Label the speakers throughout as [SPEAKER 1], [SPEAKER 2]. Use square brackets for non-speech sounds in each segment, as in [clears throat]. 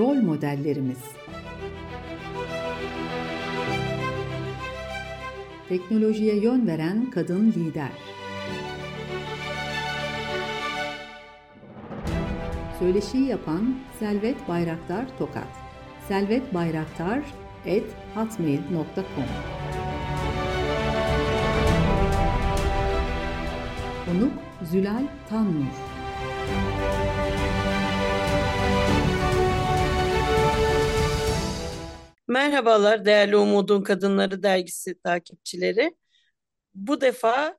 [SPEAKER 1] rol modellerimiz. Teknolojiye yön veren kadın lider. Söyleşiyi yapan Selvet Bayraktar Tokat. Selvet Bayraktar et hotmail.com Konuk Zülal Tannur
[SPEAKER 2] Merhabalar değerli Umudun Kadınları dergisi takipçileri. Bu defa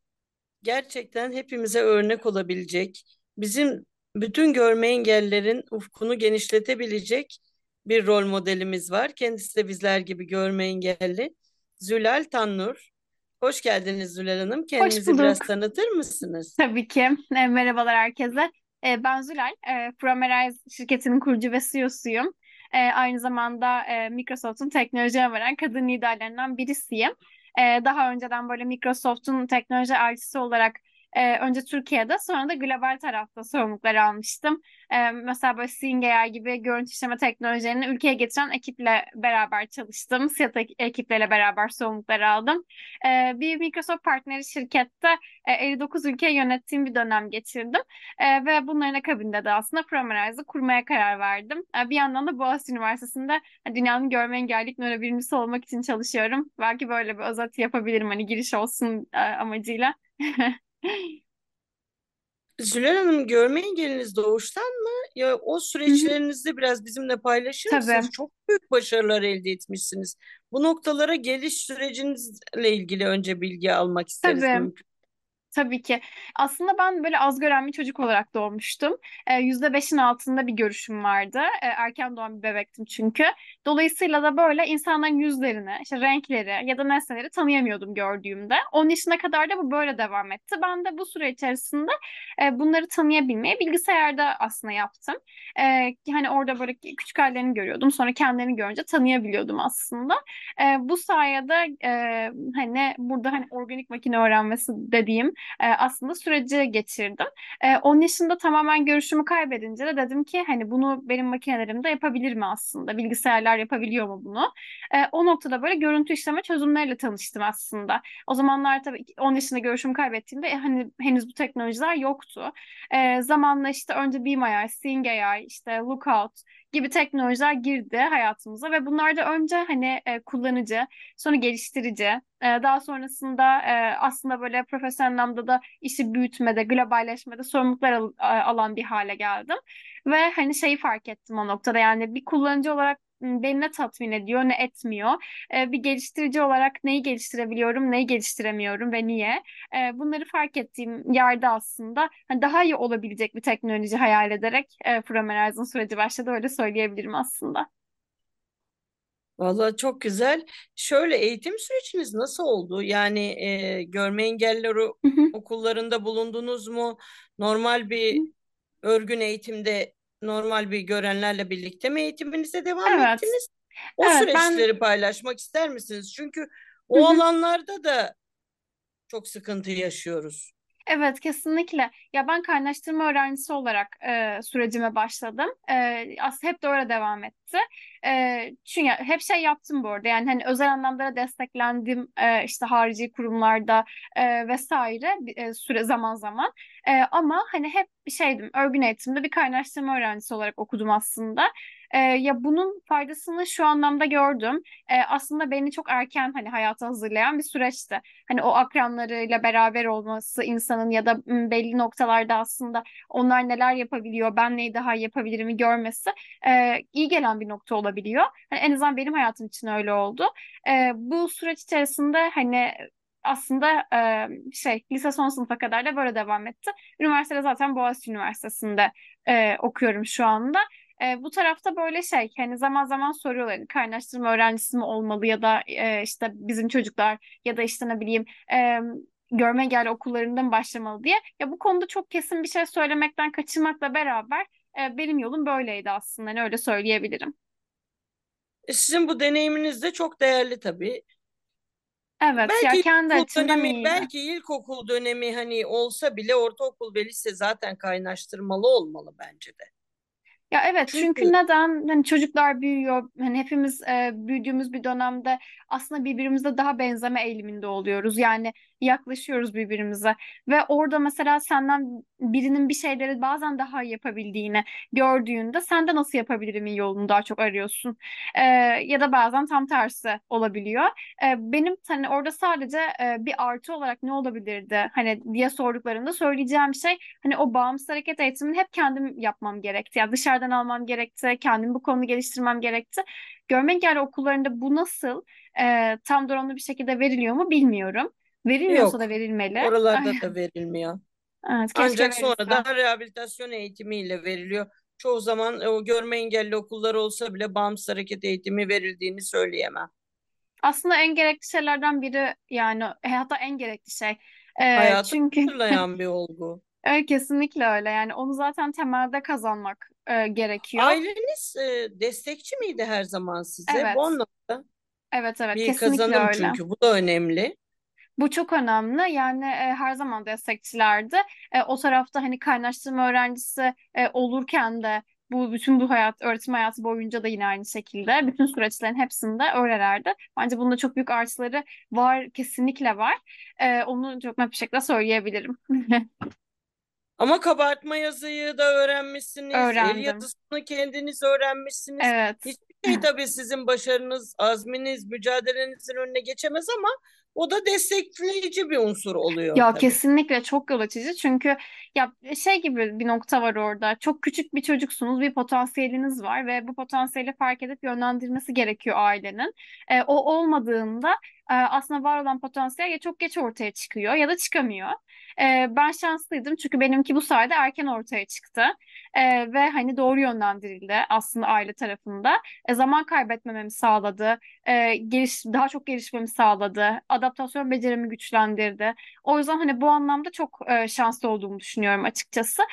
[SPEAKER 2] gerçekten hepimize örnek olabilecek, bizim bütün görme engellerin ufkunu genişletebilecek bir rol modelimiz var. Kendisi de bizler gibi görme engelli. Zülal Tannur. Hoş geldiniz Zülal Hanım. Kendinizi biraz tanıtır mısınız?
[SPEAKER 3] Tabii ki. E, merhabalar herkese. E, ben Zülal. E, Promerize şirketinin kurucu ve CEO'suyum. E, aynı zamanda e, Microsoft'un teknolojiye veren kadın liderlerinden birisiyim. E, daha önceden böyle Microsoft'un teknoloji elçisi olarak e, önce Türkiye'de sonra da global tarafta sorumlulukları almıştım. E, mesela böyle Seeing AI gibi görüntü işleme teknolojilerini ülkeye getiren ekiple beraber çalıştım. SİAD ekipleriyle beraber sorumlulukları aldım. E, bir Microsoft partneri şirkette e, 59 ülke yönettiğim bir dönem geçirdim. E, ve bunların akabinde de aslında Promerize'ı kurmaya karar verdim. E, bir yandan da Boğaziçi Üniversitesi'nde dünyanın görme engellilik nörobilimcisi olmak için çalışıyorum. Belki böyle bir özet yapabilirim hani giriş olsun e, amacıyla. [laughs]
[SPEAKER 2] Zülal Hanım görme engeliniz doğuştan mı? Ya o süreçlerinizde biraz bizimle paylaşır
[SPEAKER 3] Tabii.
[SPEAKER 2] mısınız? Çok büyük başarılar elde etmişsiniz. Bu noktalara geliş sürecinizle ilgili önce bilgi almak isteriz
[SPEAKER 3] Tabii.
[SPEAKER 2] mümkün.
[SPEAKER 3] Tabii ki. Aslında ben böyle az gören bir çocuk olarak doğmuştum. Yüzde beşin altında bir görüşüm vardı. Erken doğan bir bebektim çünkü. Dolayısıyla da böyle insanların yüzlerini, işte renkleri ya da nesneleri tanıyamıyordum gördüğümde. 10 yaşına kadar da bu böyle devam etti. Ben de bu süre içerisinde bunları tanıyabilmeyi bilgisayarda aslında yaptım. Hani orada böyle küçük hallerini görüyordum. Sonra kendilerini görünce tanıyabiliyordum aslında. Bu sayede e, hani burada hani organik makine öğrenmesi dediğim e, aslında süreci geçirdim. E, 10 yaşında tamamen görüşümü kaybedince de dedim ki hani bunu benim makinelerimde yapabilir mi aslında? Bilgisayarlar yapabiliyor mu bunu? E, o noktada böyle görüntü işleme çözümleriyle tanıştım aslında. O zamanlar tabii 10 yaşında görüşümü kaybettiğimde e, hani henüz bu teknolojiler yoktu. E, zamanla işte önce Be My Eyes, Seeing AI, işte Lookout gibi teknolojiler girdi hayatımıza ve bunlar da önce hani e, kullanıcı, sonra geliştirici, e, daha sonrasında e, aslında böyle profesyonel anlamda da işi büyütmede, globalleşmede sorumluluklar al, alan bir hale geldim. Ve hani şeyi fark ettim o noktada yani bir kullanıcı olarak beni ne tatmin ediyor ne etmiyor. bir geliştirici olarak neyi geliştirebiliyorum, neyi geliştiremiyorum ve niye? bunları fark ettiğim yerde aslında hani daha iyi olabilecek bir teknoloji hayal ederek e, Promerize'ın süreci başladı öyle söyleyebilirim aslında.
[SPEAKER 2] Vallahi çok güzel. Şöyle eğitim süreciniz nasıl oldu? Yani e, görme engelleri okullarında bulundunuz mu? Normal bir örgün eğitimde normal bir görenlerle birlikte mi eğitiminize devam
[SPEAKER 3] Evet.
[SPEAKER 2] ettiniz? O
[SPEAKER 3] Evet,
[SPEAKER 2] süreçleri
[SPEAKER 3] ben
[SPEAKER 2] paylaşmak ister misiniz? Çünkü o alanlarda da çok sıkıntı yaşıyoruz.
[SPEAKER 3] Evet kesinlikle. Ya ben kaynaştırma öğrencisi olarak e, sürecime başladım. E, aslında hep de öyle devam etti. E, çünkü hep şey yaptım bu arada. Yani hani özel anlamda desteklendim e, işte harici kurumlarda e, vesaire e, süre zaman zaman. E, ama hani hep şeydim örgün eğitimde bir kaynaştırma öğrencisi olarak okudum aslında. E, ya bunun faydasını şu anlamda gördüm. E, aslında beni çok erken hani hayata hazırlayan bir süreçti. Hani o akranlarıyla beraber olması insanın ya da belli noktalarda aslında onlar neler yapabiliyor, ben neyi daha yapabilirimi görmesi e, iyi gelen bir nokta olabiliyor. Hani en azından benim hayatım için öyle oldu. E, bu süreç içerisinde hani aslında e, şey lise son sınıfa kadar da böyle devam etti. Üniversitede zaten Boğaziçi Üniversitesi'nde e, okuyorum şu anda. E, bu tarafta böyle şey hani zaman zaman soruyorlar hani kaynaştırma öğrencisi mi olmalı ya da e, işte bizim çocuklar ya da işte ne bileyim e, görme engelli okullarında mı başlamalı diye. Ya bu konuda çok kesin bir şey söylemekten kaçınmakla beraber e, benim yolum böyleydi aslında hani öyle söyleyebilirim.
[SPEAKER 2] E, sizin bu deneyiminiz de çok değerli tabii.
[SPEAKER 3] Evet ya
[SPEAKER 2] Belki
[SPEAKER 3] kendi
[SPEAKER 2] ilkokul
[SPEAKER 3] açımdan
[SPEAKER 2] dönemi,
[SPEAKER 3] iyiydi.
[SPEAKER 2] belki ilkokul dönemi hani olsa bile ortaokul ve lise zaten kaynaştırmalı olmalı bence de.
[SPEAKER 3] Ya evet çünkü
[SPEAKER 2] Çünkü
[SPEAKER 3] neden? Hani çocuklar büyüyor hani hepimiz e, büyüdüğümüz bir dönemde aslında birbirimize daha benzeme eğiliminde oluyoruz. Yani yaklaşıyoruz birbirimize ve orada mesela senden birinin bir şeyleri bazen daha iyi yapabildiğini gördüğünde sen de nasıl yapabilirim yolunu daha çok arıyorsun. E, ya da bazen tam tersi olabiliyor. E, benim hani orada sadece e, bir artı olarak ne olabilirdi hani diye sorduklarında söyleyeceğim şey hani o bağımsız hareket eğitimini hep kendim yapmam gerekti. Yani dışarıdan almam gerekti, kendim bu konuda geliştirmem gerekti. Görme engelli okullarında bu nasıl e, tam donanımlı bir şekilde veriliyor mu bilmiyorum. Verilmiyorsa da
[SPEAKER 2] yok.
[SPEAKER 3] verilmeli.
[SPEAKER 2] Oralarda da verilmiyor.
[SPEAKER 3] Evet,
[SPEAKER 2] Ancak
[SPEAKER 3] verilse.
[SPEAKER 2] sonradan rehabilitasyon eğitimiyle veriliyor. Çoğu zaman o görme engelli okullar olsa bile bağımsız hareket eğitimi verildiğini söyleyemem.
[SPEAKER 3] Aslında en gerekli şeylerden biri yani e, hatta en gerekli şey. E,
[SPEAKER 2] Hayatı
[SPEAKER 3] çünkü [laughs]
[SPEAKER 2] bir olgu.
[SPEAKER 3] Evet, kesinlikle öyle yani onu zaten temelde kazanmak e, gerekiyor.
[SPEAKER 2] Aileniz e, destekçi miydi her zaman size?
[SPEAKER 3] Evet,
[SPEAKER 2] Bu anlamda
[SPEAKER 3] evet, evet,
[SPEAKER 2] bir
[SPEAKER 3] kesinlikle
[SPEAKER 2] kazanım
[SPEAKER 3] öyle.
[SPEAKER 2] çünkü bu da önemli.
[SPEAKER 3] Bu çok önemli. Yani e, her zaman destekçilerdi. E, o tarafta hani kaynaştırma öğrencisi e, olurken de bu bütün bu hayat öğretim hayatı boyunca da yine aynı şekilde bütün süreçlerin hepsinde öylelerdi. Bence bunda çok büyük artıları var, kesinlikle var. E, onu çok net bir şekilde söyleyebilirim. [laughs]
[SPEAKER 2] Ama kabartma yazıyı da öğrenmişsiniz, el
[SPEAKER 3] Öğrendim.
[SPEAKER 2] yazısını kendiniz öğrenmişsiniz.
[SPEAKER 3] Evet.
[SPEAKER 2] Hiçbir şey [clears throat] tabii sizin başarınız, azminiz, mücadelenizin önüne geçemez ama o da destekleyici bir unsur oluyor
[SPEAKER 3] Ya
[SPEAKER 2] tabii.
[SPEAKER 3] kesinlikle çok yol açıcı çünkü ya şey gibi bir nokta var orada. Çok küçük bir çocuksunuz, bir potansiyeliniz var ve bu potansiyeli fark edip yönlendirmesi gerekiyor ailenin. E, o olmadığında e, aslında var olan potansiyel ya çok geç ortaya çıkıyor ya da çıkamıyor. E, ben şanslıydım çünkü benimki bu sayede erken ortaya çıktı. E, ve hani doğru yönlendirildi aslında aile tarafında. E, zaman kaybetmememi sağladı. Geliş, daha çok gelişmemi sağladı. Adaptasyon becerimi güçlendirdi. O yüzden hani bu anlamda çok e, şanslı olduğumu düşünüyorum açıkçası.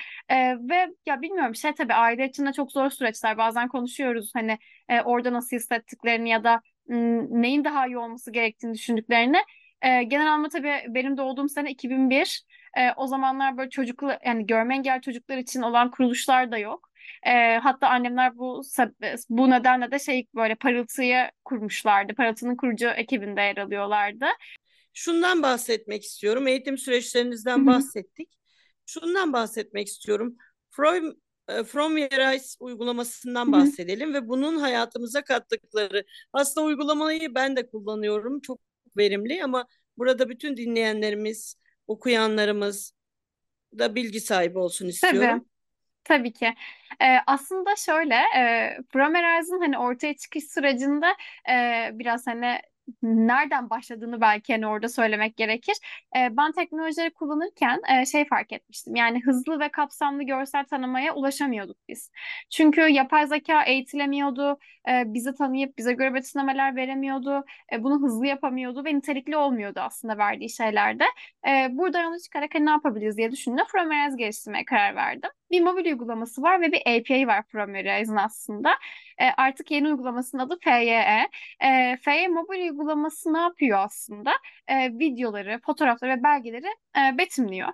[SPEAKER 3] Ve ya bilmiyorum şey tabii aile içinde çok zor süreçler. Bazen konuşuyoruz hani e, orada nasıl hissettiklerini ya da neyin daha iyi olması gerektiğini düşündüklerini. E, genel anlamda tabii benim doğduğum sene 2001. E, o zamanlar böyle çocuklu yani görme engelli çocuklar için olan kuruluşlar da yok. E, hatta annemler bu bu nedenle de şey böyle Parıltı'yı kurmuşlardı. Parıltı'nın kurucu ekibinde yer alıyorlardı.
[SPEAKER 2] Şundan bahsetmek istiyorum. Eğitim süreçlerinizden bahsettik. Şundan bahsetmek istiyorum. E, From Your Eyes uygulamasından bahsedelim ve bunun hayatımıza kattıkları. Aslında uygulamayı ben de kullanıyorum. Çok verimli ama burada bütün dinleyenlerimiz, okuyanlarımız da bilgi sahibi olsun
[SPEAKER 3] Tabii.
[SPEAKER 2] istiyorum.
[SPEAKER 3] Tabii ki. Ee, aslında şöyle, e, Framerizing hani ortaya çıkış sürecinde e, biraz hani nereden başladığını belki hani orada söylemek gerekir. E, ben teknolojileri kullanırken e, şey fark etmiştim. Yani hızlı ve kapsamlı görsel tanımaya ulaşamıyorduk biz. Çünkü yapay zeka eğitilemiyordu, e, bizi tanıyıp bize göre betimlemeler veremiyordu, e, bunu hızlı yapamıyordu ve nitelikli olmuyordu aslında verdiği şeylerde. E, buradan yola çıkarak hani ne yapabiliriz diye düşündüm. Framerize geliştirmeye karar verdim. Bir mobil uygulaması var ve bir API var Framerize'ın aslında. E, artık yeni uygulamasının adı FYE. E, FYE mobil uygulaması ne yapıyor aslında? E, videoları, fotoğrafları ve belgeleri e, betimliyor.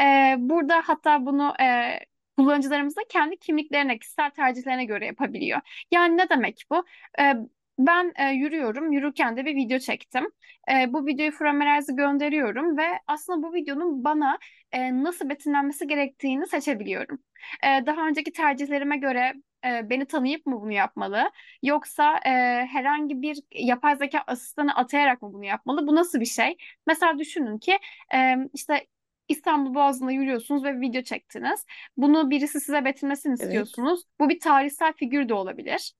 [SPEAKER 3] E, burada hatta bunu e, kullanıcılarımız da kendi kimliklerine, kişisel tercihlerine göre yapabiliyor. Yani ne demek bu? E, ben e, yürüyorum, yürürken de bir video çektim. E, bu videoyu Framerize'e gönderiyorum ve aslında bu videonun bana e, nasıl betimlenmesi gerektiğini seçebiliyorum. E, daha önceki tercihlerime göre e, beni tanıyıp mı bunu yapmalı? Yoksa e, herhangi bir yapay zeka asistanı atayarak mı bunu yapmalı? Bu nasıl bir şey? Mesela düşünün ki e, işte İstanbul Boğazı'nda yürüyorsunuz ve video çektiniz. Bunu birisi size betimlesini
[SPEAKER 2] Evet,
[SPEAKER 3] istiyorsunuz. Bu bir tarihsel figür de olabilir.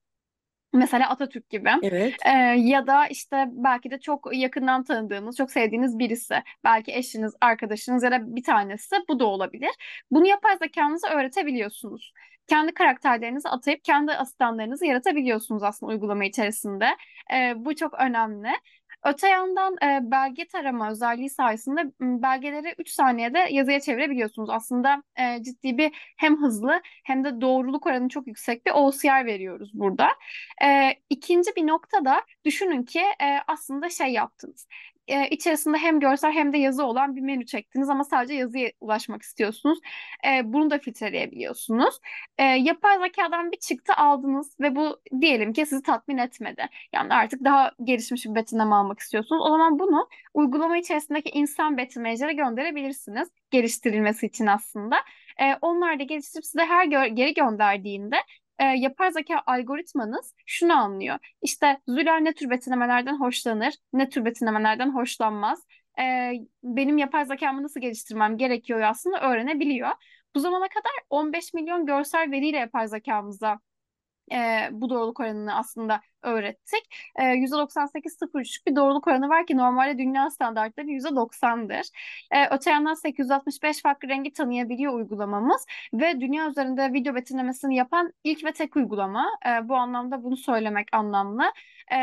[SPEAKER 3] Mesela Atatürk gibi.
[SPEAKER 2] evet.
[SPEAKER 3] Ee, ya da işte belki de çok yakından tanıdığınız, çok sevdiğiniz birisi. Belki eşiniz, arkadaşınız ya da bir tanesi. Bu da olabilir. Bunu yapay zekanıza öğretebiliyorsunuz. Kendi karakterlerinizi atayıp kendi asistanlarınızı yaratabiliyorsunuz aslında uygulama içerisinde. Ee, bu çok önemli. Öte yandan e, belge tarama özelliği sayesinde belgeleri 3 saniyede yazıya çevirebiliyorsunuz. Aslında e, ciddi bir hem hızlı hem de doğruluk oranı çok yüksek bir OCR veriyoruz burada. E, ikinci bir nokta da düşünün ki e, aslında şey yaptınız. E, içerisinde hem görsel hem de yazı olan bir menü çektiniz ama sadece yazıya ulaşmak istiyorsunuz. E, bunu da filtreleyebiliyorsunuz. E, yapay zekadan bir çıktı aldınız ve bu diyelim ki sizi tatmin etmedi. Yani artık daha gelişmiş bir betimleme almak istiyorsunuz. O zaman bunu uygulama içerisindeki insan betimleyicilere gönderebilirsiniz. Geliştirilmesi için aslında. E, onlar da geliştirip size her gö- geri gönderdiğinde e, yapay zeka algoritmanız şunu anlıyor. İşte Züler ne tür betimlemelerden hoşlanır, ne tür betimlemelerden hoşlanmaz. E, benim yapay zekamı nasıl geliştirmem gerekiyor aslında öğrenebiliyor. Bu zamana kadar 15 milyon görsel veriyle yapay zekamıza e, bu doğruluk oranını aslında öğrettik. E, %98.03'lük bir doğruluk oranı var ki normalde dünya standartları %90'dır. E, öte yandan 865 farklı rengi tanıyabiliyor uygulamamız ve dünya üzerinde video betimlemesini yapan ilk ve tek uygulama. E, bu anlamda bunu söylemek anlamlı. E,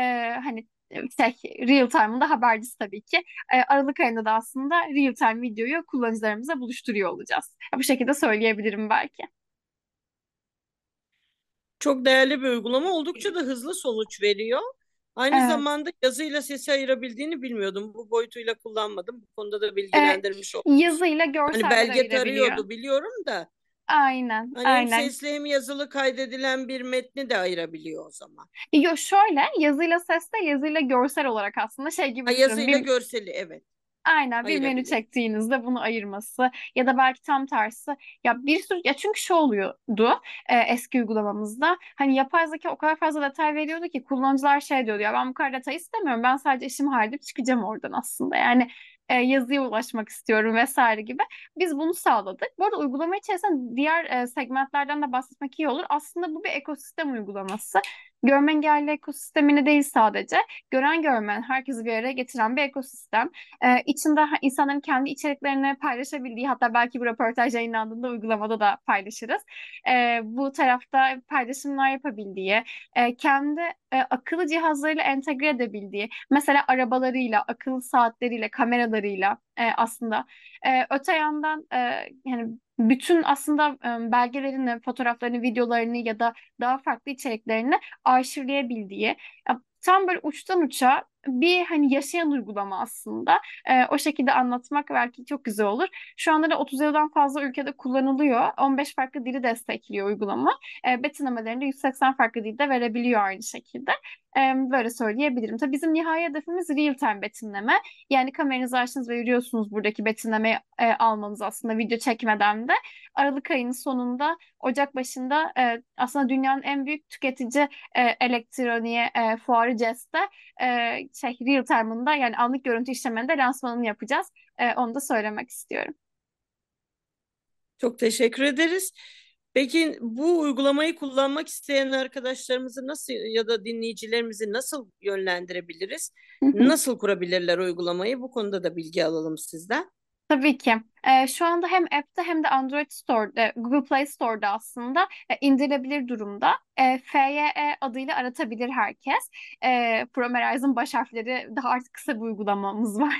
[SPEAKER 3] hani şey, real time'ında habercisi tabii ki. E, Aralık ayında da aslında real time videoyu kullanıcılarımıza buluşturuyor olacağız. Bu şekilde söyleyebilirim belki.
[SPEAKER 2] Çok değerli bir uygulama. Oldukça da hızlı sonuç veriyor. Aynı
[SPEAKER 3] Evet.
[SPEAKER 2] zamanda yazıyla sesi ayırabildiğini bilmiyordum. Bu boyutuyla kullanmadım. Bu konuda da bilgilendirmiş oldum.
[SPEAKER 3] Yazıyla
[SPEAKER 2] Hani
[SPEAKER 3] görsel
[SPEAKER 2] belge
[SPEAKER 3] ayırabiliyor.
[SPEAKER 2] tarıyordu biliyorum da.
[SPEAKER 3] Aynen,
[SPEAKER 2] Hani hem
[SPEAKER 3] aynen.
[SPEAKER 2] sesli hem yazılı kaydedilen bir metni de ayırabiliyor o zaman.
[SPEAKER 3] Yo şöyle yazıyla sesle yazıyla görsel olarak aslında şey gibi
[SPEAKER 2] Ha, yazıyla
[SPEAKER 3] Bir,
[SPEAKER 2] görseli evet
[SPEAKER 3] aynen bir menü çektiğinizde bunu ayırması ya da belki tam tersi. Ya bir sürü ya çünkü şu oluyordu e, eski uygulamamızda. Hani yapay zeka o kadar fazla detay veriyordu ki kullanıcılar şey diyordu ya ben bu kadar detay istemiyorum. Ben sadece işimi halledip çıkacağım oradan aslında. Yani e, yazıya ulaşmak istiyorum vesaire gibi. Biz bunu sağladık. Bu arada uygulama içerisinde diğer e, segmentlerden de bahsetmek iyi olur. Aslında bu bir ekosistem uygulaması. Görme engelli ekosistemini değil sadece, gören görmeyen herkesi bir araya getiren bir ekosistem. Ee, içinde insanların kendi içeriklerini paylaşabildiği, hatta belki bu röportaj yayınlandığında uygulamada da paylaşırız. Ee, bu tarafta paylaşımlar yapabildiği, e, kendi e, akıllı cihazlarıyla entegre edebildiği, mesela arabalarıyla, akıllı saatleriyle, kameralarıyla e, aslında. E, öte yandan e, yani bütün aslında belgelerini, fotoğraflarını, videolarını ya da daha farklı içeriklerini arşivleyebildiği, tam böyle uçtan uça bir hani yaşayan uygulama aslında. E, o şekilde anlatmak belki çok güzel olur. Şu anda da 37'den fazla ülkede kullanılıyor. 15 farklı dili destekliyor uygulama. E, betimlemelerini de 180 farklı dilde verebiliyor aynı şekilde. E, böyle söyleyebilirim. Tabii bizim nihai hedefimiz real time betimleme. Yani kameranızı açtınız ve yürüyorsunuz buradaki betimlemeyi e, almanız aslında video çekmeden de. Aralık ayının sonunda, Ocak başında e, aslında dünyanın en büyük tüketici e, elektroniğe e, fuarı CES'te e, şey real time'ında yani anlık görüntü işleminde lansmanını yapacağız. E, onu da söylemek istiyorum.
[SPEAKER 2] Çok teşekkür ederiz. Peki bu uygulamayı kullanmak isteyen arkadaşlarımızı nasıl ya da dinleyicilerimizi nasıl yönlendirebiliriz? Nasıl kurabilirler uygulamayı? Bu konuda da bilgi alalım sizden.
[SPEAKER 3] Tabii ki. Ee, şu anda hem app'te hem de Android Store'da, Google Play Store'da aslında e, indirilebilir durumda. E, FYE adıyla aratabilir herkes. E, Promerize'ın baş harfleri daha artık kısa bir uygulamamız [laughs] var.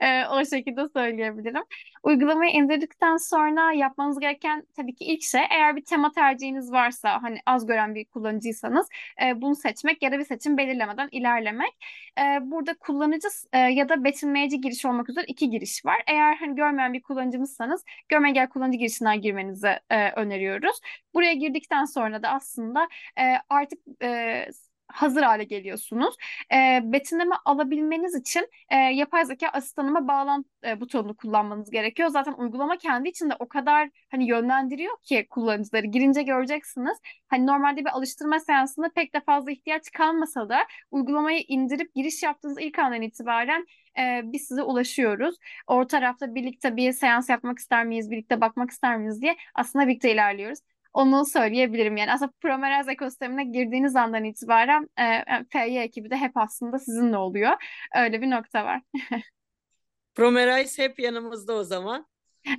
[SPEAKER 3] E, o şekilde söyleyebilirim. Uygulamayı indirdikten sonra yapmanız gereken tabii ki ilk şey eğer bir tema tercihiniz varsa hani az gören bir kullanıcıysanız e, bunu seçmek ya da bir seçim belirlemeden ilerlemek. E, burada kullanıcı e, ya da betimleyici giriş olmak üzere iki giriş var. Eğer hani görmeyen bir kullanıcımızsanız görme engel kullanıcı girişinden girmenizi e, öneriyoruz. Buraya girdikten sonra da aslında e, artık e, hazır hale geliyorsunuz. E, betimleme alabilmeniz için e, yapay zeka asistanıma bağlan e, butonunu kullanmanız gerekiyor. Zaten uygulama kendi içinde o kadar hani yönlendiriyor ki kullanıcıları girince göreceksiniz. Hani normalde bir alıştırma seansında pek de fazla ihtiyaç kalmasa da uygulamayı indirip giriş yaptığınız ilk andan itibaren e, biz size ulaşıyoruz. O tarafta birlikte bir seans yapmak ister miyiz, birlikte bakmak ister miyiz diye aslında birlikte ilerliyoruz. Onu söyleyebilirim yani. Aslında Promerize ekosistemine girdiğiniz andan itibaren e, FY ekibi de hep aslında sizinle oluyor. Öyle bir nokta var. [laughs]
[SPEAKER 2] Promerize hep yanımızda o zaman.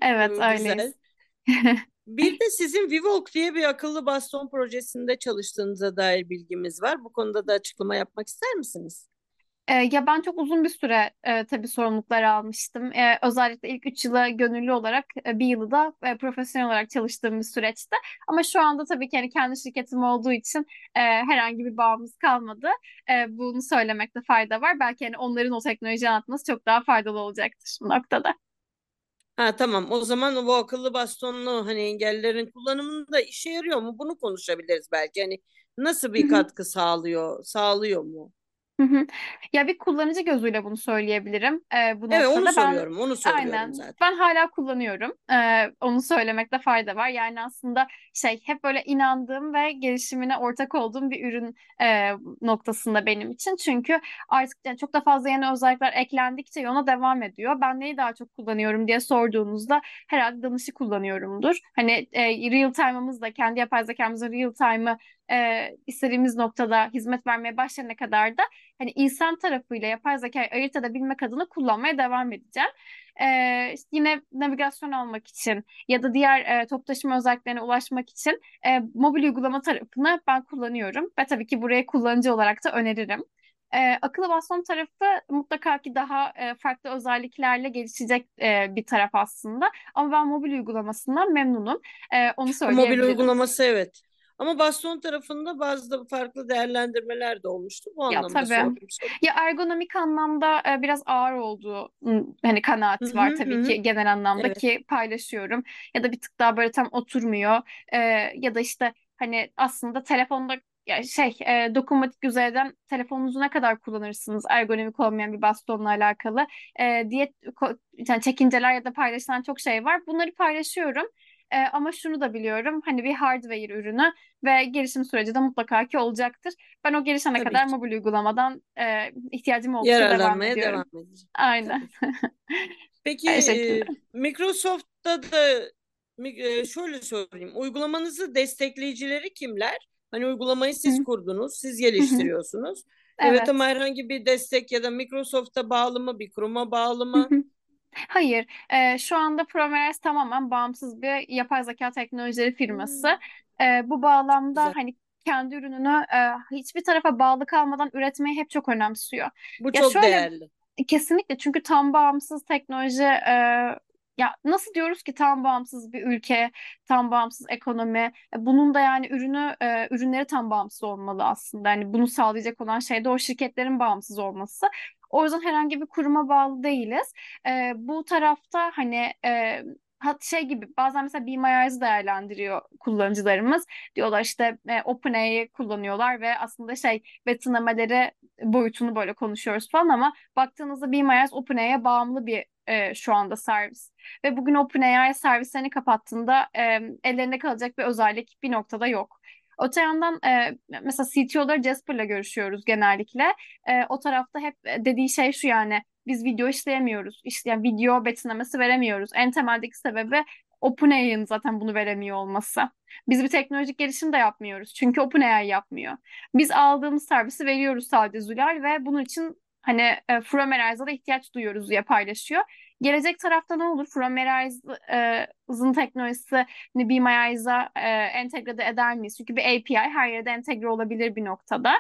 [SPEAKER 3] Evet,
[SPEAKER 2] Ee, güzel.
[SPEAKER 3] öyleyiz. [laughs]
[SPEAKER 2] Bir de sizin Vivolk diye bir akıllı baston projesinde çalıştığınıza dair bilgimiz var. Bu konuda da açıklama yapmak ister misiniz?
[SPEAKER 3] E, ya ben çok uzun bir süre e, tabii sorumluluklar almıştım. E, özellikle ilk üç yılı gönüllü olarak e, bir yılı da e, profesyonel olarak çalıştığım bir süreçte. Ama şu anda tabii ki hani kendi şirketim olduğu için e, herhangi bir bağımız kalmadı. E, bunu söylemekte fayda var. Belki hani onların o teknolojiyi anlatması çok daha faydalı olacaktır bu noktada.
[SPEAKER 2] Ha tamam. O zaman bu akıllı bastonlu hani engellerin kullanımında işe yarıyor mu? Bunu konuşabiliriz belki. Hani nasıl bir katkı sağlıyor? Sağlıyor mu?
[SPEAKER 3] Hı hı. Ya bir kullanıcı gözüyle bunu söyleyebilirim e, bu
[SPEAKER 2] Evet onu
[SPEAKER 3] noktada. Ben
[SPEAKER 2] soruyorum. Onu soruyorum
[SPEAKER 3] aynen
[SPEAKER 2] zaten.
[SPEAKER 3] ben hala kullanıyorum. E, onu söylemekte fayda var. Yani aslında şey hep böyle inandığım ve gelişimine ortak olduğum bir ürün e, noktasında benim için. Çünkü artık yani çok da fazla yeni özellikler eklendikçe yoluna devam ediyor. Ben neyi daha çok kullanıyorum diye sorduğunuzda herhalde danışı kullanıyorumdur. Hani e, real time'ımız da kendi yapay zekamızın real time'ı e, istediğimiz noktada hizmet vermeye başlayana kadar da hani insan tarafıyla yapay zekayı ayırt edebilmek adına kullanmaya devam edeceğim. E, işte yine navigasyon almak için ya da diğer e, top taşıma özelliklerine ulaşmak için e, mobil uygulama tarafını ben kullanıyorum ve tabii ki buraya kullanıcı olarak da öneririm. E, akıllı baston tarafı mutlaka ki daha e, farklı özelliklerle gelişecek e, bir taraf aslında. Ama ben mobil uygulamasından memnunum. E, onu
[SPEAKER 2] Mobil
[SPEAKER 3] söyleyebilirim.
[SPEAKER 2] uygulaması evet. Ama baston tarafında bazı da farklı değerlendirmeler de olmuştu. Bu
[SPEAKER 3] Ya
[SPEAKER 2] anlamda
[SPEAKER 3] tabii.
[SPEAKER 2] sordum.
[SPEAKER 3] Ya ergonomik anlamda e, biraz ağır olduğu hani kanaati var tabii
[SPEAKER 2] hı.
[SPEAKER 3] ki genel anlamda
[SPEAKER 2] Evet.
[SPEAKER 3] ki paylaşıyorum. Ya da bir tık daha böyle tam oturmuyor. E, ya da işte hani aslında telefonda ya şey e, dokunmatik üzerinden telefonunuzu ne kadar kullanırsınız ergonomik olmayan bir bastonla alakalı e, diye ko- yani çekinceler ya da paylaşılan çok şey var. Bunları paylaşıyorum. E, ama şunu da biliyorum hani bir hardware ürünü ve gelişim süreci de mutlaka ki olacaktır. Ben o gelişene
[SPEAKER 2] Tabii
[SPEAKER 3] kadar
[SPEAKER 2] ki.
[SPEAKER 3] mobil uygulamadan e, ihtiyacım oldukça devam
[SPEAKER 2] Yararlanmaya
[SPEAKER 3] ediyorum.
[SPEAKER 2] devam edeceğim.
[SPEAKER 3] Aynen. [laughs]
[SPEAKER 2] Peki e, Microsoft'ta da e, şöyle sorayım. Uygulamanızı destekleyicileri kimler? Hani uygulamayı siz kurdunuz, siz geliştiriyorsunuz. Evet
[SPEAKER 3] Evet.
[SPEAKER 2] ama herhangi bir destek ya da Microsoft'a bağlı mı, bir kuruma bağlı mı?
[SPEAKER 3] hı. Hayır, e, şu anda Prometheus tamamen bağımsız bir yapay zeka teknolojileri firması. E, bu bağlamda
[SPEAKER 2] güzel.
[SPEAKER 3] hani kendi ürününü e, hiçbir tarafa bağlı kalmadan üretmeyi hep çok önemsiyor.
[SPEAKER 2] Bu
[SPEAKER 3] Ya
[SPEAKER 2] çok
[SPEAKER 3] şöyle
[SPEAKER 2] değerli.
[SPEAKER 3] Kesinlikle çünkü tam bağımsız teknoloji e, ya nasıl diyoruz ki tam bağımsız bir ülke, tam bağımsız ekonomi. E, Bunun da yani ürünü e, ürünleri tam bağımsız olmalı aslında. Yani bunu sağlayacak olan şey de o şirketlerin bağımsız olması. O yüzden herhangi bir kuruma bağlı değiliz. E, bu tarafta hani e, şey gibi bazen mesela Be My Eyes'ı değerlendiriyor kullanıcılarımız. Diyorlar işte e, OpenAI'yi kullanıyorlar ve aslında şey betimlemeleri boyutunu böyle konuşuyoruz falan ama baktığınızda Be My Eyes OpenAI'ye bağımlı bir e, şu anda servis. Ve bugün OpenAI servislerini kapattığında e, ellerinde kalacak bir özellik bir noktada yok. Öte yandan e, mesela CTO'ları Jasper'la görüşüyoruz genellikle. E, o tarafta hep dediği şey şu yani biz video işleyemiyoruz. İşte yani video betimlemesi veremiyoruz. En temeldeki sebebi OpenAI'ın zaten bunu veremiyor olması. Biz bir teknolojik gelişim de yapmıyoruz. Çünkü OpenAI yapmıyor. Biz aldığımız servisi veriyoruz sadece Zülal ve bunun için hani e, da ihtiyaç duyuyoruz diye paylaşıyor. Gelecek tarafta ne olur? Fromerize'ın teknolojisi hani Be My Eyes'a e, entegre de eder miyiz? Çünkü bir API her yerde entegre olabilir bir noktada.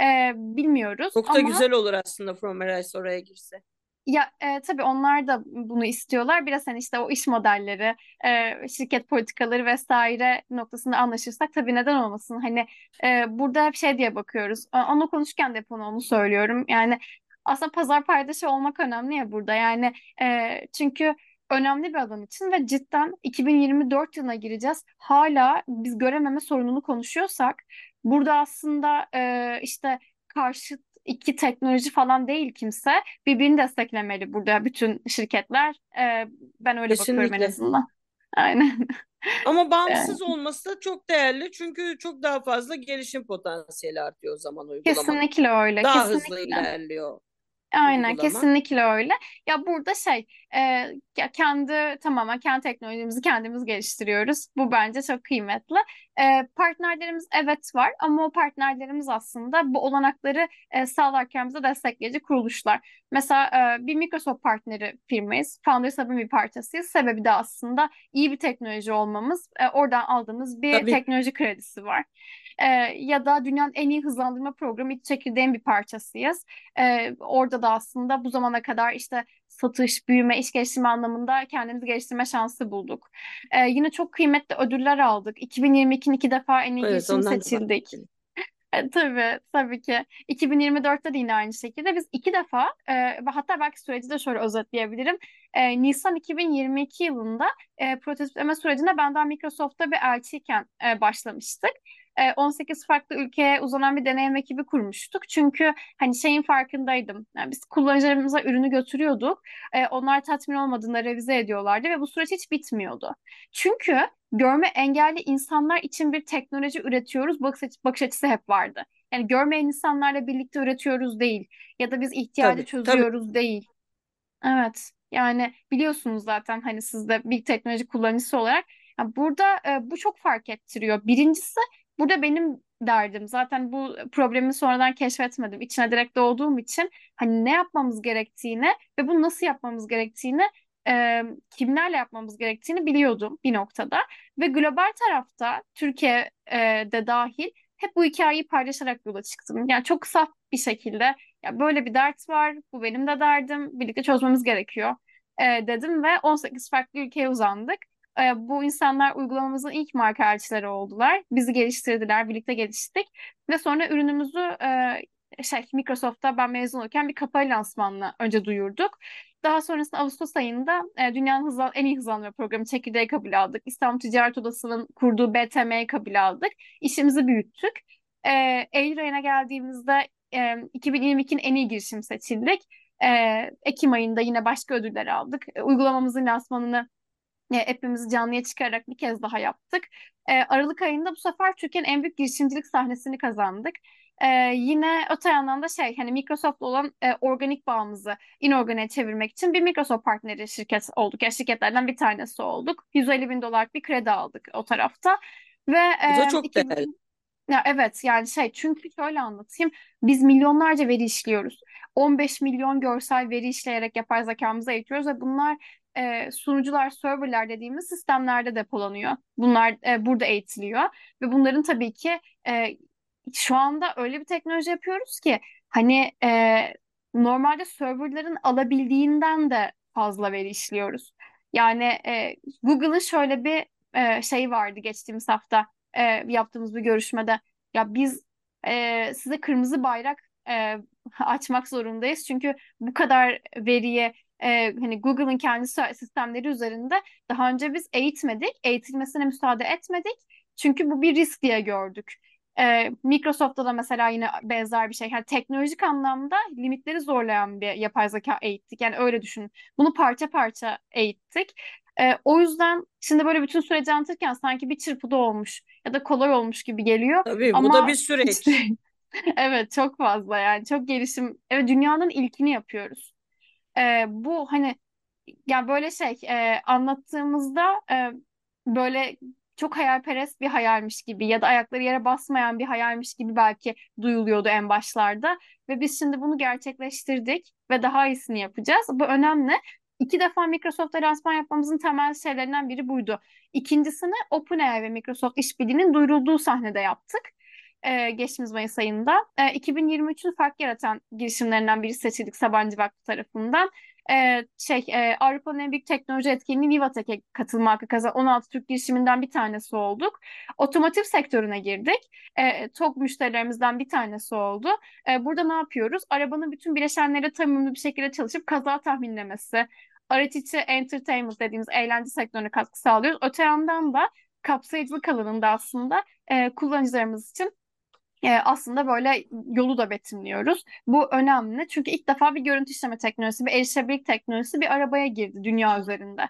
[SPEAKER 3] E, bilmiyoruz
[SPEAKER 2] Çok da
[SPEAKER 3] ama
[SPEAKER 2] güzel olur aslında From Arise oraya girse.
[SPEAKER 3] ya e, tabii onlar da bunu istiyorlar. Biraz hani işte o iş modelleri, e, şirket politikaları vesaire noktasında anlaşırsak tabii neden olmasın? Hani e, burada hep şey diye bakıyoruz. E, Onu konuşurken de hep onu, onu söylüyorum. Yani aslında pazar paydaşı olmak önemli ya burada. Yani e, çünkü önemli bir alan için ve cidden 2024 yılına gireceğiz. Hala biz görememe sorununu konuşuyorsak burada aslında e, işte karşıt iki teknoloji falan değil kimse birbirini desteklemeli burada bütün şirketler. Ee, ben öyle bakıyorum en
[SPEAKER 2] Kesinlikle.
[SPEAKER 3] azından. Aynen.
[SPEAKER 2] Ama [laughs] bağımsız olması da çok değerli çünkü çok daha fazla gelişim potansiyeli artıyor o zaman uygulamanın.
[SPEAKER 3] kesinlikle öyle.
[SPEAKER 2] Daha hızlı
[SPEAKER 3] Kesinlikle.
[SPEAKER 2] ilerliyor
[SPEAKER 3] Aynen
[SPEAKER 2] uygulama.
[SPEAKER 3] kesinlikle öyle. Ya burada şey e, ya kendi tamamen kendi teknolojimizi kendimiz geliştiriyoruz. Bu bence çok kıymetli. E, partnerlerimiz evet var ama o partnerlerimiz aslında bu olanakları e, sağlarken bize destekleyici kuruluşlar. Mesela e, bir Microsoft partneri firmayız. Founders Hub'ın bir parçasıyız. Sebebi de aslında iyi bir teknoloji olmamız. E, oradan aldığımız bir
[SPEAKER 2] Tabii.
[SPEAKER 3] teknoloji kredisi var. E, ya da dünyanın en iyi hızlandırma programı İç Çekirdeğin bir parçasıyız. E, orada da aslında bu zamana kadar işte satış, büyüme, iş geliştirme anlamında kendimizi geliştirme şansı bulduk. E, yine çok kıymetli ödüller aldık. 2022'nin iki defa en iyi
[SPEAKER 2] Evet, da
[SPEAKER 3] seçildik.
[SPEAKER 2] bahsedelim. [laughs]
[SPEAKER 3] E, Tabii, tabii ki. 2024'te de yine aynı şekilde biz iki defa e, ve hatta belki süreci de şöyle özetleyebilirim. E, Nisan 2022 yılında e, prototipleme sürecine ben daha Microsoft'ta bir elçiyken e, başlamıştık. E, 18 farklı ülkeye uzanan bir deneyim ekibi kurmuştuk. Çünkü hani şeyin farkındaydım. Yani biz kullanıcılarımıza ürünü götürüyorduk. E, onlar tatmin olmadığında revize ediyorlardı ve bu süreç hiç bitmiyordu. Çünkü görme engelli insanlar için bir teknoloji üretiyoruz bakış, açı- bakış açısı hep vardı. Yani görmeyen insanlarla birlikte üretiyoruz değil ya da biz ihtiyacı
[SPEAKER 2] Tabii, tabii.
[SPEAKER 3] çözüyoruz değil. Evet. Yani biliyorsunuz zaten hani siz de bir teknoloji kullanıcısı olarak ya burada e, bu çok fark ettiriyor. Birincisi burada benim derdim. Zaten bu problemi sonradan keşfetmedim. İçine direkt doğduğum için hani ne yapmamız gerektiğini ve bunu nasıl yapmamız gerektiğini e, kimlerle yapmamız gerektiğini biliyordum bir noktada. Ve global tarafta Türkiye'de dahil hep bu hikayeyi paylaşarak yola çıktım. Yani çok saf bir şekilde ya böyle bir dert var, bu benim de derdim, birlikte çözmemiz gerekiyor e, dedim ve 18 farklı ülkeye uzandık. E, bu insanlar uygulamamızın ilk marka elçileri oldular. Bizi geliştirdiler, birlikte geliştik ve sonra ürünümüzü e, şey Microsoft'ta ben mezun olurken bir kapalı lansmanla önce duyurduk. Daha sonrasında Ağustos ayında e, dünyanın hızlan, en iyi hızlandırma programı çekirdeği kabul aldık. İstanbul Ticaret Odası'nın kurduğu BTM'yi kabul aldık. İşimizi büyüttük. E, Eylül ayına geldiğimizde e, 2022'nin en iyi girişim seçildik. E, Ekim ayında yine başka ödüller aldık. E, uygulamamızın lansmanını e, hepimizi canlıya çıkararak bir kez daha yaptık. E, Aralık ayında bu sefer Türkiye'nin en büyük girişimcilik sahnesini kazandık. E, yine öte yandan da şey hani Microsoft'la olan e, organik bağımızı inorganiğe çevirmek için bir Microsoft partneri şirket olduk. Ya şirketlerden bir tanesi olduk. 150 bin dolarlık bir kredi aldık o tarafta. Ve
[SPEAKER 2] Bu da
[SPEAKER 3] e,
[SPEAKER 2] çok
[SPEAKER 3] iki-
[SPEAKER 2] değerli.
[SPEAKER 3] ya evet yani şey çünkü şöyle anlatayım. Biz milyonlarca veri işliyoruz. 15 milyon görsel veri işleyerek yapay zekamızı eğitiyoruz ve bunlar e, sunucular, serverler dediğimiz sistemlerde depolanıyor. Bunlar e, burada eğitiliyor ve bunların tabii ki e, şu anda öyle bir teknoloji yapıyoruz ki hani e, normalde serverların alabildiğinden de fazla veri işliyoruz. Yani e, Google'ın şöyle bir e, şey vardı geçtiğimiz hafta e, yaptığımız bir görüşmede. Ya biz e, size kırmızı bayrak e, [laughs] açmak zorundayız. Çünkü bu kadar veriye e, hani Google'ın kendi si- sistemleri üzerinde daha önce biz eğitmedik, eğitilmesine müsaade etmedik. Çünkü bu bir risk diye gördük. E, Microsoft'ta da mesela yine benzer bir şey. Yani teknolojik anlamda limitleri zorlayan bir yapay zeka eğittik. Yani öyle düşünün. Bunu parça parça eğittik. E, o yüzden şimdi böyle bütün süreci anlatırken sanki bir çırpıda olmuş ya da kolay olmuş gibi geliyor.
[SPEAKER 2] Tabii bu
[SPEAKER 3] Ama
[SPEAKER 2] da bir süreç. [laughs]
[SPEAKER 3] Evet çok fazla yani çok gelişim. Evet dünyanın ilkini yapıyoruz. Ee, bu hani ya böyle şey e, anlattığımızda e, böyle çok hayalperest bir hayalmiş gibi ya da ayakları yere basmayan bir hayalmiş gibi belki duyuluyordu en başlarda ve biz şimdi bunu gerçekleştirdik ve daha iyisini yapacağız. Bu önemli. İki defa Microsoft'ta lansman yapmamızın temel şeylerinden biri buydu. İkincisini OpenAI ve Microsoft işbirliğinin duyurulduğu sahnede yaptık e, geçtiğimiz Mayıs ayında. E, 2023'ün fark yaratan girişimlerinden biri seçildik Sabancı Vakfı tarafından. E, şey e, Avrupa'nın en büyük teknoloji etkinliği Vivatek'e katılma hakkı kazanan 16 Türk girişiminden bir tanesi olduk. Otomotiv sektörüne girdik. E, TOG müşterilerimizden bir tanesi oldu. E, burada ne yapıyoruz? Arabanın bütün bileşenleri tam uyumlu bir şekilde çalışıp kaza tahminlemesi, araç içi entertainment dediğimiz eğlence sektörüne katkı sağlıyoruz. Öte yandan da kapsayıcılık alanında aslında e, kullanıcılarımız için e, aslında böyle yolu da betimliyoruz. Bu önemli çünkü ilk defa bir görüntü işleme teknolojisi, bir erişebilirlik teknolojisi bir arabaya girdi dünya üzerinde.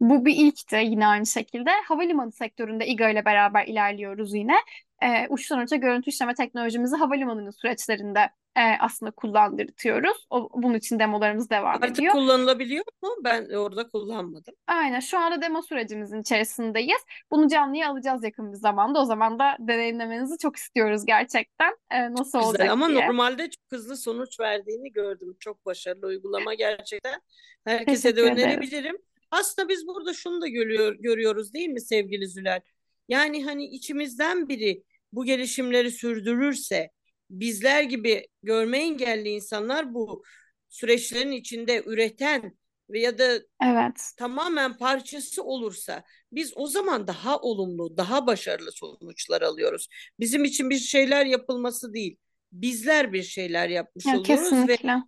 [SPEAKER 3] Bu bir ilkti yine aynı şekilde. Havalimanı sektöründe İGA ile beraber ilerliyoruz yine. E, uçtan uca görüntü işleme teknolojimizi havalimanının süreçlerinde e, aslında kullandırtıyoruz. O, bunun için demolarımız devam
[SPEAKER 2] Artık
[SPEAKER 3] ediyor.
[SPEAKER 2] kullanılabiliyor mu? Ben orada kullanmadım.
[SPEAKER 3] Aynen şu anda demo sürecimizin içerisindeyiz. Bunu canlıya alacağız yakın bir zamanda. O zaman da deneyimlemenizi çok istiyoruz gerçekten. E, nasıl
[SPEAKER 2] Güzel
[SPEAKER 3] olacak
[SPEAKER 2] ama
[SPEAKER 3] diye.
[SPEAKER 2] normalde çok hızlı sonuç verdiğini gördüm. Çok başarılı uygulama gerçekten. Herkese de
[SPEAKER 3] Teşekkür ederim.
[SPEAKER 2] önerebilirim. Aslında biz burada şunu da görüyor, görüyoruz değil mi sevgili Zülal? Yani hani içimizden biri bu gelişimleri sürdürürse bizler gibi görme engelli insanlar bu süreçlerin içinde üreten ve ya da
[SPEAKER 3] Evet.
[SPEAKER 2] tamamen parçası olursa biz o zaman daha olumlu, daha başarılı sonuçlar alıyoruz. Bizim için bir şeyler yapılması değil, bizler bir şeyler yapmış
[SPEAKER 3] Ya,
[SPEAKER 2] oluyoruz ve
[SPEAKER 3] kesinlikle.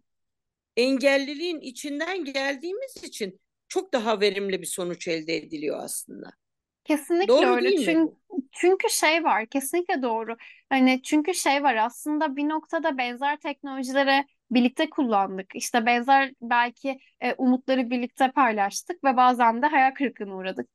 [SPEAKER 2] engelliliğin içinden geldiğimiz için çok daha verimli bir sonuç elde ediliyor aslında.
[SPEAKER 3] Kesinlikle
[SPEAKER 2] Doğru
[SPEAKER 3] öyle.
[SPEAKER 2] değil mi
[SPEAKER 3] Çünkü,
[SPEAKER 2] bu?
[SPEAKER 3] çünkü şey var, kesinlikle doğru. Hani çünkü şey var aslında bir noktada benzer teknolojilere birlikte kullandık. İşte benzer belki e, umutları birlikte paylaştık ve bazen de hayal kırıklığına uğradık.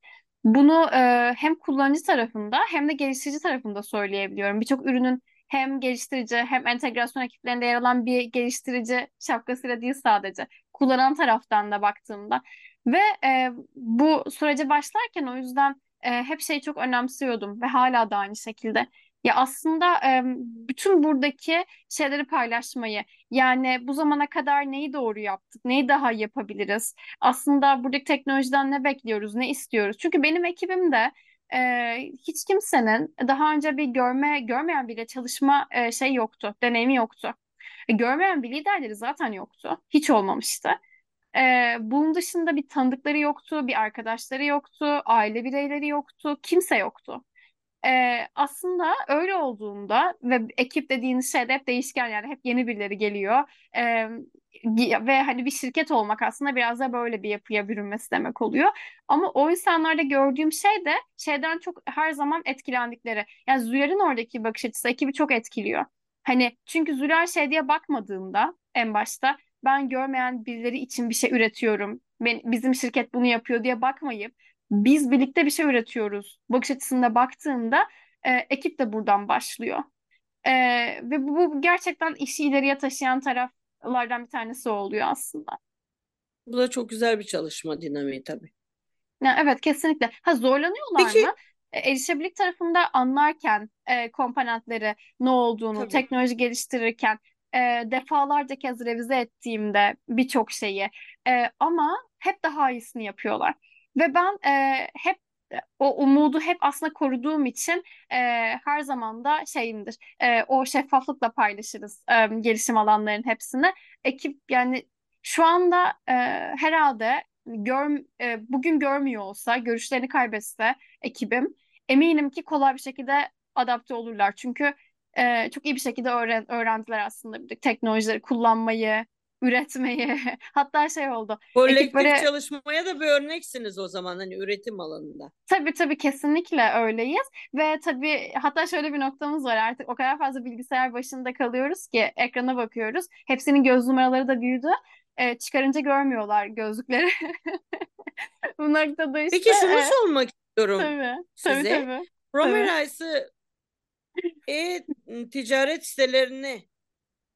[SPEAKER 3] Bunu e, hem kullanıcı tarafında hem de geliştirici tarafında söyleyebiliyorum. Birçok ürünün hem geliştirici hem entegrasyon ekiplerinde yer alan bir geliştirici şapkasıyla değil sadece kullanan taraftan da baktığımda. Ve e, bu sürece başlarken o yüzden e, hep şeyi çok önemsiyordum ve hala da aynı şekilde. Ya aslında e, bütün buradaki şeyleri paylaşmayı, yani bu zamana kadar neyi doğru yaptık, neyi daha yapabiliriz? Aslında buradaki teknolojiden ne bekliyoruz, ne istiyoruz? Çünkü benim ekibimde e, hiç kimsenin daha önce bir görme görmeyen biriyle çalışma e, şey yoktu, deneyimi yoktu. E, görmeyen bir liderleri zaten yoktu, hiç olmamıştı. Ee, bunun dışında bir tanıdıkları yoktu, bir arkadaşları yoktu, aile bireyleri yoktu, kimse yoktu. Ee, aslında öyle olduğunda ve ekip dediğiniz şey de hep değişken yani hep yeni birileri geliyor. Ee, ve hani bir şirket olmak aslında biraz da böyle bir yapıya bürünmesi demek oluyor. Ama o insanlarda gördüğüm şey de şeyden çok her zaman etkilendikleri. Yani Züler'in oradaki bakış açısı ekibi çok etkiliyor. Hani çünkü Züler şey diye bakmadığında en başta ben görmeyen birileri için bir şey üretiyorum. Ben, bizim şirket bunu yapıyor diye bakmayıp biz birlikte bir şey üretiyoruz. Bakış açısında baktığında e, ekip de buradan başlıyor. E, ve bu, bu gerçekten işi ileriye taşıyan taraflardan bir tanesi oluyor aslında.
[SPEAKER 2] Bu da çok güzel bir çalışma dinamiği tabii.
[SPEAKER 3] Ya, evet kesinlikle. Ha zorlanıyorlar
[SPEAKER 2] Peki
[SPEAKER 3] mı? E, erişebilirlik tarafında anlarken e, komponentleri ne olduğunu,
[SPEAKER 2] tabii.
[SPEAKER 3] teknoloji geliştirirken e, defalarca kez revize ettiğimde birçok şeyi e, ama hep daha iyisini yapıyorlar. Ve ben e, hep o umudu hep aslında koruduğum için e, her zaman da şeyimdir. E, o şeffaflıkla paylaşırız e, gelişim alanlarının hepsini. Ekip yani şu anda e, herhalde gör, e, bugün görmüyor olsa, görüşlerini kaybetse ekibim eminim ki kolay bir şekilde adapte olurlar. Çünkü e, çok iyi bir şekilde öğren öğrendiler aslında bir teknolojileri kullanmayı, üretmeyi. [laughs] Hatta şey oldu.
[SPEAKER 2] Kolektif
[SPEAKER 3] böyle
[SPEAKER 2] çalışmaya da bir örneksiniz o zaman hani üretim alanında.
[SPEAKER 3] tabii tabii kesinlikle öyleyiz. Ve tabii hatta şöyle bir noktamız var artık o kadar fazla bilgisayar başında kalıyoruz ki ekrana bakıyoruz. Hepsinin göz numaraları da büyüdü. E, çıkarınca görmüyorlar gözlükleri. [laughs] Bu noktada işte
[SPEAKER 2] Peki şunu
[SPEAKER 3] e,
[SPEAKER 2] sormak istiyorum
[SPEAKER 3] tabii
[SPEAKER 2] size.
[SPEAKER 3] tabii tabii.
[SPEAKER 2] Promerice'ı e-ticaret sitelerine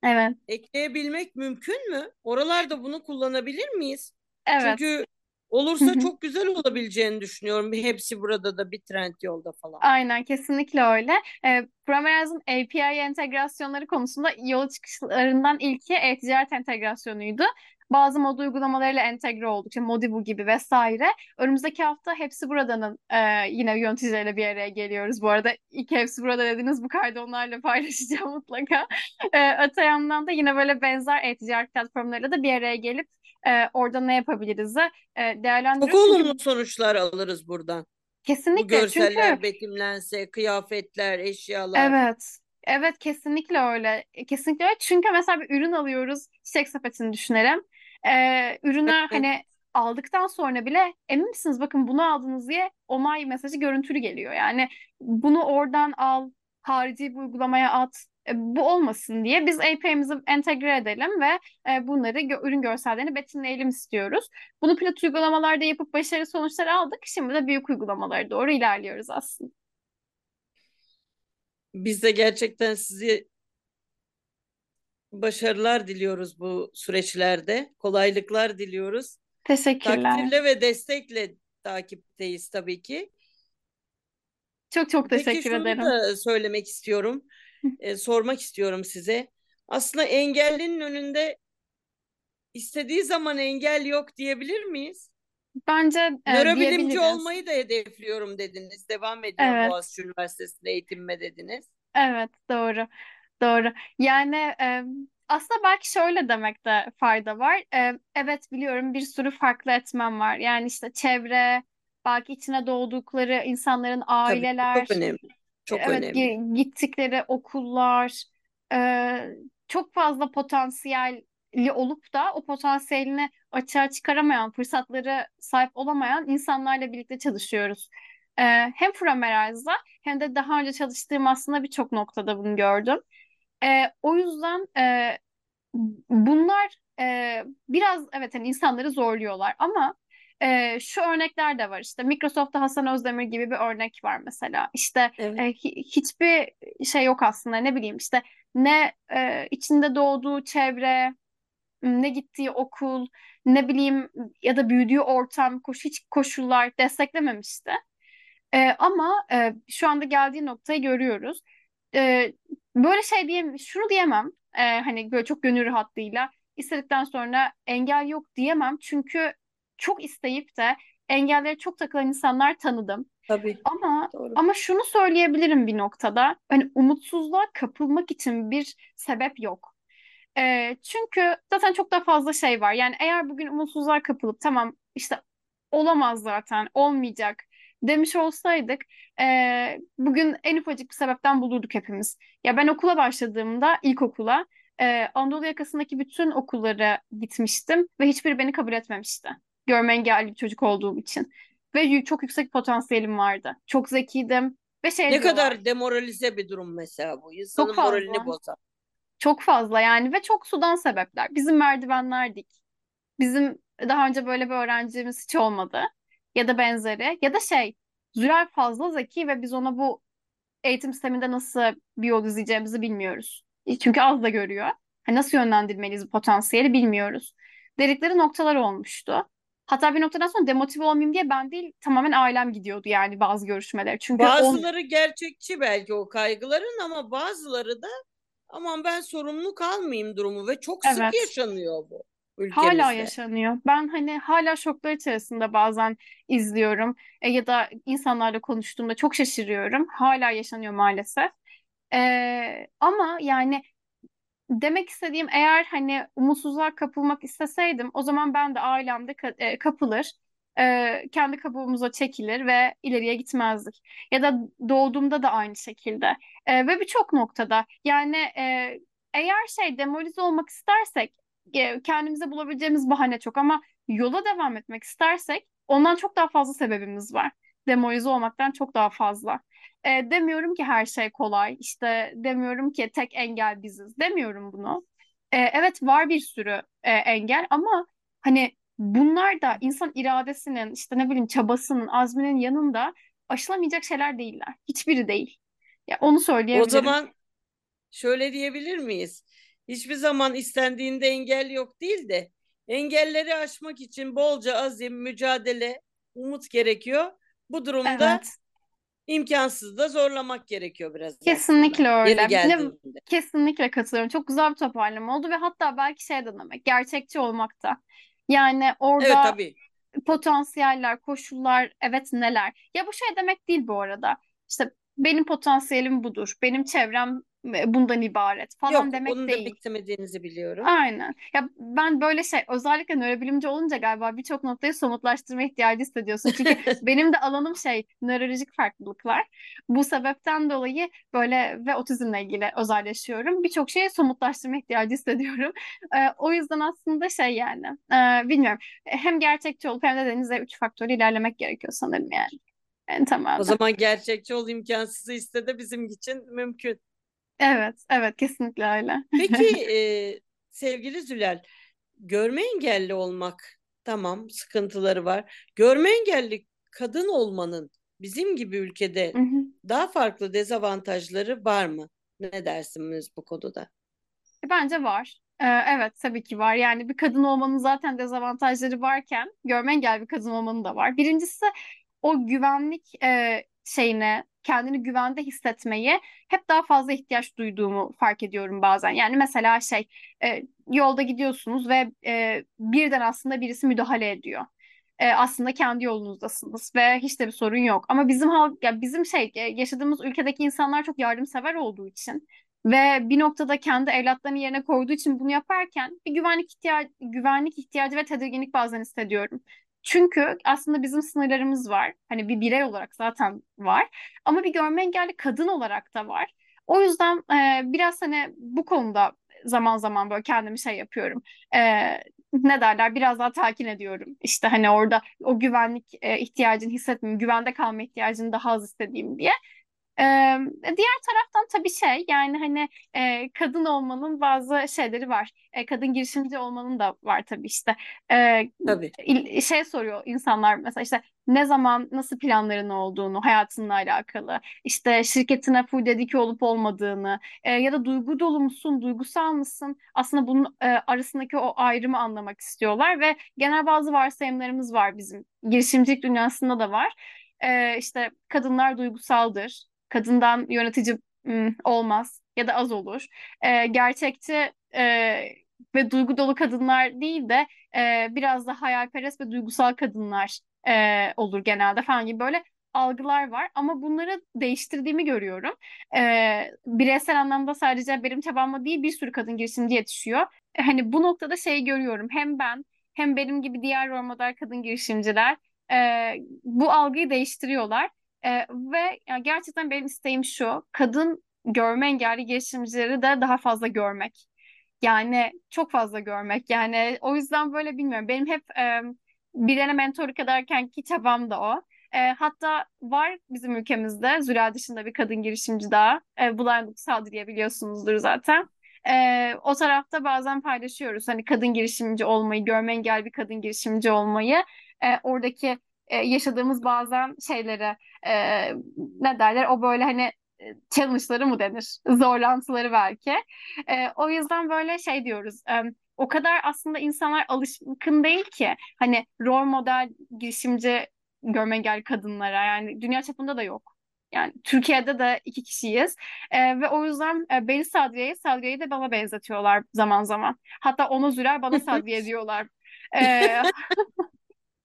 [SPEAKER 3] Evet
[SPEAKER 2] ekleyebilmek mümkün mü? Oralarda bunu kullanabilir miyiz?
[SPEAKER 3] evet.
[SPEAKER 2] Çünkü olursa çok güzel olabileceğini düşünüyorum. Hepsi burada da bir trend yolda falan.
[SPEAKER 3] Aynen kesinlikle öyle. E, Promeriz'in API entegrasyonları konusunda yola çıkışlarından ilki e-ticaret entegrasyonuydu. Bazı mod uygulamalarıyla entegre olduk. İşte Modibu gibi vesaire. Önümüzdeki hafta hepsi buradanın e, yine yöneticileriyle bir araya geliyoruz. Bu arada ilk hepsi burada dediniz bu kaydı onlarla [laughs] paylaşacağım mutlaka. E, öte yandan da yine böyle benzer e-ticaret platformlarıyla da bir araya gelip e, orada ne yapabiliriz de e,
[SPEAKER 2] Çok
[SPEAKER 3] değerlendiriyoruz. Çünkü
[SPEAKER 2] olumlu sonuçlar alırız buradan. Bu
[SPEAKER 3] kesinlikle çünkü
[SPEAKER 2] görseller betimlense, kıyafetler, eşyalar.
[SPEAKER 3] Evet. Evet kesinlikle öyle. E, Kesinlikle öyle. Çünkü mesela bir ürün alıyoruz. Çiçek sepetini düşünelim. Ee, ürünü
[SPEAKER 2] Evet.
[SPEAKER 3] hani aldıktan sonra bile emin misiniz bakın bunu aldınız diye onay mesajı görüntülü geliyor. Yani bunu oradan al, harici bir uygulamaya at. E, bu olmasın diye biz API'mizi entegre edelim ve e, bunları gö- ürün görsellerini betimleyelim istiyoruz. Bunu pilot uygulamalarda yapıp başarılı sonuçlar aldık. Şimdi de büyük uygulamalara doğru ilerliyoruz aslında.
[SPEAKER 2] Biz de gerçekten sizi başarılar diliyoruz bu süreçlerde. Kolaylıklar diliyoruz.
[SPEAKER 3] Teşekkürler.
[SPEAKER 2] Takdirle ve destekle takipteyiz tabii ki.
[SPEAKER 3] Çok çok
[SPEAKER 2] Peki
[SPEAKER 3] teşekkür
[SPEAKER 2] şunu
[SPEAKER 3] ederim.
[SPEAKER 2] da söylemek istiyorum, e, sormak istiyorum size. Aslında engellinin önünde istediği zaman engel yok diyebilir miyiz?
[SPEAKER 3] Bence e,
[SPEAKER 2] Nörobilimci olmayı da hedefliyorum dediniz. Devam ediyor
[SPEAKER 3] Evet.
[SPEAKER 2] Boğaziçi Üniversitesi'nde eğitimime dediniz.
[SPEAKER 3] Evet, doğru. Doğru. Yani e, aslında belki şöyle demekte fayda var. E, evet biliyorum bir sürü farklı etmen var. Yani işte çevre, belki içine doğdukları insanların
[SPEAKER 2] Tabii
[SPEAKER 3] aileler,
[SPEAKER 2] çok önemli. Çok
[SPEAKER 3] evet
[SPEAKER 2] önemli.
[SPEAKER 3] gi- gittikleri okullar, e, çok fazla potansiyelli olup da o potansiyelini açığa çıkaramayan, fırsatları sahip olamayan insanlarla birlikte çalışıyoruz. E, hem Frameraz'da hem de daha önce çalıştığım aslında birçok noktada bunu gördüm. E, o yüzden e, bunlar e, biraz evet hani insanları zorluyorlar ama e, şu örnekler de var işte Microsoft'ta Hasan Özdemir gibi bir örnek var mesela işte
[SPEAKER 2] Evet.
[SPEAKER 3] e, hi- hiçbir şey yok aslında ne bileyim işte ne e, içinde doğduğu çevre ne gittiği okul ne bileyim ya da büyüdüğü ortam koşu hiç koşullar desteklememişti. E, ama e, şu anda geldiği noktayı görüyoruz. E, böyle şey diyem, şunu diyemem. E, hani böyle çok gönül rahatlığıyla istedikten sonra engel yok diyemem. Çünkü çok isteyip de engellere çok takılan insanlar tanıdım.
[SPEAKER 2] Tabii.
[SPEAKER 3] Ama
[SPEAKER 2] Doğru.
[SPEAKER 3] ama şunu söyleyebilirim bir noktada. Hani umutsuzluğa kapılmak için bir sebep yok. E, çünkü zaten çok da fazla şey var. Yani eğer bugün umutsuzluğa kapılıp tamam işte olamaz zaten, olmayacak demiş olsaydık e, bugün en ufacık bir sebepten bulurduk hepimiz. Ya ben okula başladığımda ilkokula e, Anadolu yakasındaki bütün okullara gitmiştim ve hiçbiri beni kabul etmemişti. Görme engelli bir çocuk olduğum için. Ve çok yüksek potansiyelim vardı. Çok zekiydim ve şey
[SPEAKER 2] Ne
[SPEAKER 3] diyorlar.
[SPEAKER 2] kadar demoralize bir durum mesela bu. İnsanın
[SPEAKER 3] Çok fazla.
[SPEAKER 2] moralini bozar.
[SPEAKER 3] Çok fazla yani ve çok sudan sebepler. Bizim merdivenler dik. Bizim daha önce böyle bir öğrencimiz hiç olmadı. Ya da benzeri. Ya da şey, Zülal fazla zeki ve biz ona bu eğitim sisteminde nasıl bir yol izleyeceğimizi bilmiyoruz. Çünkü az da görüyor. Hani nasıl yönlendirmeliyiz potansiyeli bilmiyoruz. Dedikleri noktalar olmuştu. Hatta bir noktadan sonra demotive olmayayım diye ben değil tamamen ailem gidiyordu yani bazı görüşmelere. Çünkü on,
[SPEAKER 2] Bazıları gerçekçi belki o kaygıların ama bazıları da aman ben sorumluluk almayayım durumu ve çok sık
[SPEAKER 3] Evet.
[SPEAKER 2] yaşanıyor bu
[SPEAKER 3] Hala
[SPEAKER 2] ülkemizde.
[SPEAKER 3] yaşanıyor. Ben hani hala şoklar içerisinde bazen izliyorum E, ya da insanlarla konuştuğumda çok şaşırıyorum. Hala yaşanıyor maalesef. E, ama yani demek istediğim eğer hani umutsuzluğa kapılmak isteseydim o zaman ben de ailemde ka- e, kapılır, e, kendi kabuğumuza çekilir ve ileriye gitmezdik. Ya da doğduğumda da aynı şekilde. E, ve birçok noktada yani e, eğer şey demoralize olmak istersek kendimize bulabileceğimiz bahane çok ama yola devam etmek istersek ondan çok daha fazla sebebimiz var. Demoralize olmaktan çok daha fazla. E, demiyorum ki her şey kolay. İşte demiyorum ki tek engel biziz. Demiyorum bunu. E, evet var bir sürü e, engel ama hani bunlar da insan iradesinin işte ne bileyim çabasının, azminin yanında aşılamayacak şeyler değiller. Hiçbiri değil. Ya onu
[SPEAKER 2] O
[SPEAKER 3] söyleyebilirim.
[SPEAKER 2] zaman şöyle diyebilir miyiz? Hiçbir zaman istendiğinde engel yok değil de engelleri aşmak için bolca azim, mücadele, umut gerekiyor. Bu durumda
[SPEAKER 3] Evet.
[SPEAKER 2] imkansız da zorlamak gerekiyor biraz
[SPEAKER 3] Kesinlikle
[SPEAKER 2] aslında.
[SPEAKER 3] Öyle.
[SPEAKER 2] Geldiğinde.
[SPEAKER 3] kesinlikle katılıyorum. Çok güzel bir toparlama oldu ve hatta belki şey de demek, gerçekçi olmakta. Yani
[SPEAKER 2] Evet
[SPEAKER 3] orada
[SPEAKER 2] tabii.
[SPEAKER 3] potansiyeller, koşullar, evet neler. Ya bu şey demek değil bu arada. İşte benim potansiyelim budur, benim çevrem bundan ibaret falan
[SPEAKER 2] Yok,
[SPEAKER 3] demek
[SPEAKER 2] da
[SPEAKER 3] değil.
[SPEAKER 2] beklemediğinizi biliyorum.
[SPEAKER 3] Aynen. Ya ben böyle şey özellikle nörobilimci olunca galiba birçok noktayı somutlaştırma ihtiyacı hissediyorsun. Çünkü [laughs] benim de alanım şey nörolojik farklılıklar. Bu sebepten dolayı böyle ve otizmle ilgili özelleşiyorum. Birçok şeyi somutlaştırma ihtiyacı hissediyorum. Ee, o yüzden aslında şey yani e, bilmiyorum. Hem gerçekçi olup hem de denize üç faktörü ilerlemek gerekiyor sanırım yani. En
[SPEAKER 2] O
[SPEAKER 3] temelde.
[SPEAKER 2] zaman gerçekçi ol imkansızı iste de bizim için mümkün.
[SPEAKER 3] Evet, evet kesinlikle öyle.
[SPEAKER 2] Peki [laughs] e, sevgili Zülal, görme engelli olmak tamam sıkıntıları var. Görme engelli kadın olmanın bizim gibi ülkede
[SPEAKER 3] Hı hı.
[SPEAKER 2] daha farklı dezavantajları var mı? Ne dersiniz bu konuda?
[SPEAKER 3] E, bence var. Ee, evet tabii ki var. Yani bir kadın olmanın zaten dezavantajları varken görme engelli bir kadın olmanın da var. Birincisi o güvenlik e, şeyine kendini güvende hissetmeyi hep daha fazla ihtiyaç duyduğumu fark ediyorum bazen. Yani mesela şey e, yolda gidiyorsunuz ve e, birden aslında birisi müdahale ediyor. E, aslında kendi yolunuzdasınız ve hiç de bir sorun yok. Ama bizim halk ya bizim şey e, yaşadığımız ülkedeki insanlar çok yardımsever olduğu için ve bir noktada kendi evlatlarını yerine koyduğu için bunu yaparken bir güvenlik ihtiyacı, güvenlik ihtiyacı ve tedirginlik bazen hissediyorum. Çünkü aslında bizim sınırlarımız var. Hani bir birey olarak zaten var. Ama bir görme engelli kadın olarak da var. O yüzden e, biraz hani bu konuda zaman zaman böyle kendimi şey yapıyorum. E, ne derler biraz daha telkin ediyorum. İşte hani orada o güvenlik e, ihtiyacını hissetmeyeyim, güvende kalma ihtiyacını daha az istediğim diye. Ee, diğer taraftan tabii şey yani hani e, kadın olmanın bazı şeyleri var. E, kadın girişimci olmanın da var tabii işte. E,
[SPEAKER 2] Tabii.
[SPEAKER 3] Şey soruyor insanlar mesela işte ne zaman nasıl planların olduğunu hayatınla alakalı işte şirketine full dedike olup olmadığını e, ya da duygu dolu musun duygusal mısın aslında bunun e, arasındaki o ayrımı anlamak istiyorlar ve genel bazı varsayımlarımız var bizim girişimcilik dünyasında da var. E, işte kadınlar duygusaldır kadından yönetici olmaz ya da az olur. E, gerçekçi e, ve duygu dolu kadınlar değil de e, biraz da hayalperest ve duygusal kadınlar e, olur genelde falan gibi böyle algılar var ama bunları değiştirdiğimi görüyorum. E, bireysel anlamda sadece benim çabamla değil bir sürü kadın girişimci yetişiyor. Hani bu noktada şey görüyorum hem ben hem benim gibi diğer rol model kadın girişimciler e, bu algıyı değiştiriyorlar. E, ve yani gerçekten benim isteğim şu, kadın görme engelli girişimcileri de daha fazla görmek. Yani çok fazla görmek. Yani o yüzden böyle bilmiyorum. Benim hep e, birilerine mentorluk ederken ki çabam da o. E, hatta var bizim ülkemizde Züla dışında bir kadın girişimci daha. E, Blind Sadriye biliyorsunuzdur zaten. E, o tarafta bazen paylaşıyoruz. Hani kadın girişimci olmayı, görme engelli bir kadın girişimci olmayı. E, oradaki e, yaşadığımız bazen şeyleri e, ne derler o böyle hani e, challenge'ları mı denir? Zorlantıları belki. E, o yüzden böyle şey diyoruz. E, o kadar aslında insanlar alışkın değil ki hani rol model girişimci görme engelli kadınlara yani dünya çapında da yok. Yani Türkiye'de de iki kişiyiz e, ve o yüzden e, beni Sadriye'yi, Sadriye'yi de bana benzetiyorlar zaman zaman. Hatta ona Zürer bana [laughs] Sadriye diyorlar. E, [laughs]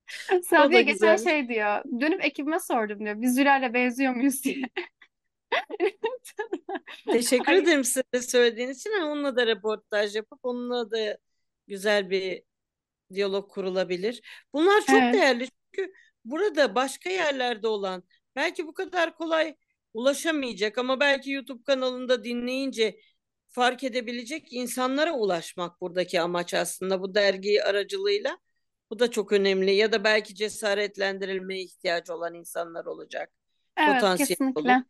[SPEAKER 3] [laughs] Sabiha geçen şey diyor. Dönüp ekibime sordum diyor. Biz Zülal'le benziyor muyuz diye. [laughs]
[SPEAKER 2] Teşekkür Ay. ederim size söylediğiniz için. Onunla da röportaj yapıp onunla da güzel bir diyalog kurulabilir. Bunlar çok evet. değerli çünkü burada başka yerlerde olan belki bu kadar kolay ulaşamayacak ama belki YouTube kanalında dinleyince fark edebilecek insanlara ulaşmak buradaki amaç aslında bu dergi aracılığıyla. Bu da çok önemli ya da belki cesaretlendirilmeye ihtiyacı olan insanlar olacak.
[SPEAKER 3] Evet Potansiyel kesinlikle. Olur.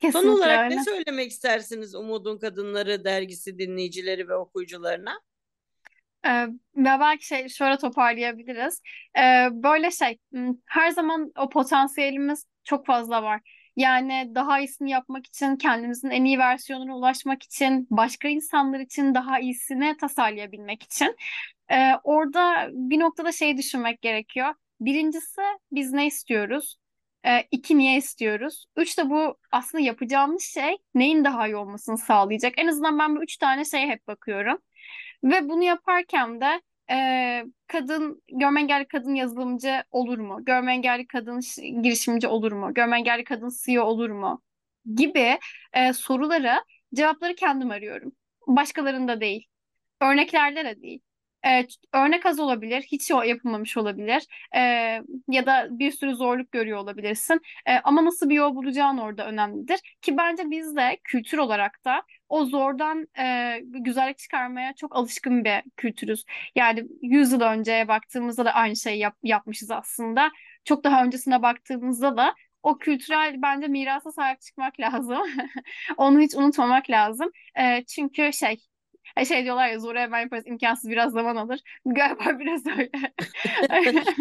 [SPEAKER 2] Kesinlikle Son olarak öyle. ne söylemek istersiniz Umudun Kadınları dergisi dinleyicileri ve okuyucularına?
[SPEAKER 3] Ee, belki şey şöyle toparlayabiliriz. Ee, böyle şey her zaman o potansiyelimiz çok fazla var. Yani daha iyisini yapmak için, kendimizin en iyi versiyonuna ulaşmak için, başka insanlar için daha iyisini tasarlayabilmek için. Ee, orada bir noktada şey düşünmek gerekiyor. Birincisi biz ne istiyoruz? Ee, iki niye istiyoruz? Üç de bu aslında yapacağımız şey neyin daha iyi olmasını sağlayacak. En azından ben bu üç tane şeye hep bakıyorum. Ve bunu yaparken de e, kadın, görme engelli kadın yazılımcı olur mu? Görme engelli kadın girişimci olur mu? Görme engelli kadın CEO olur mu? Gibi e, soruları, cevapları kendim arıyorum. Başkalarında değil. Örneklerde de değil. E, örnek az olabilir, hiç o yapılmamış olabilir e, ya da bir sürü zorluk görüyor olabilirsin. E, ama nasıl bir yol bulacağın orada önemlidir. Ki bence biz de kültür olarak da o zordan e, güzellik çıkarmaya çok alışkın bir kültürüz. Yani 100 yıl önceye baktığımızda da aynı şeyi yap, yapmışız aslında. Çok daha öncesine baktığımızda da o kültürel bence mirasa sahip çıkmak [laughs] lazım. Onu hiç unutmamak lazım. E, çünkü şey şey diyorlar ya zor hemen yaparız imkansız biraz zaman alır. [laughs] Galiba biraz öyle. [laughs]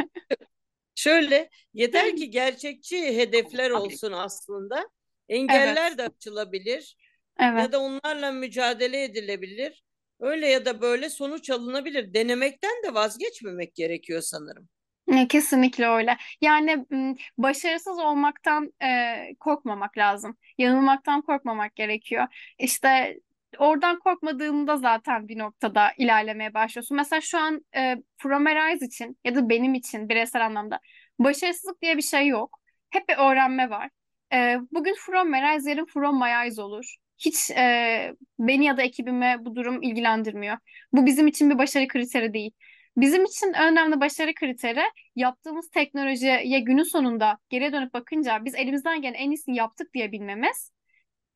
[SPEAKER 2] Şöyle yeter ki gerçekçi hedefler olsun aslında. Engeller
[SPEAKER 3] Evet,
[SPEAKER 2] de açılabilir
[SPEAKER 3] evet.
[SPEAKER 2] ya da onlarla mücadele edilebilir. Öyle ya da böyle sonuç alınabilir. Denemekten de vazgeçmemek gerekiyor sanırım.
[SPEAKER 3] Kesinlikle öyle. Yani başarısız olmaktan e, korkmamak lazım. Yanılmaktan korkmamak gerekiyor. İşte oradan korkmadığında zaten bir noktada ilerlemeye başlıyorsun. Mesela şu an e, From Arise için ya da benim için bireysel anlamda başarısızlık diye bir şey yok. Hep bir öğrenme var. E, bugün From Arise, yarın From My Eyes olur. Hiç e, beni ya da ekibime bu durum ilgilendirmiyor. Bu bizim için bir başarı kriteri değil. Bizim için önemli başarı kriteri yaptığımız teknolojiye günün sonunda geriye dönüp bakınca biz elimizden gelen en iyisini yaptık diye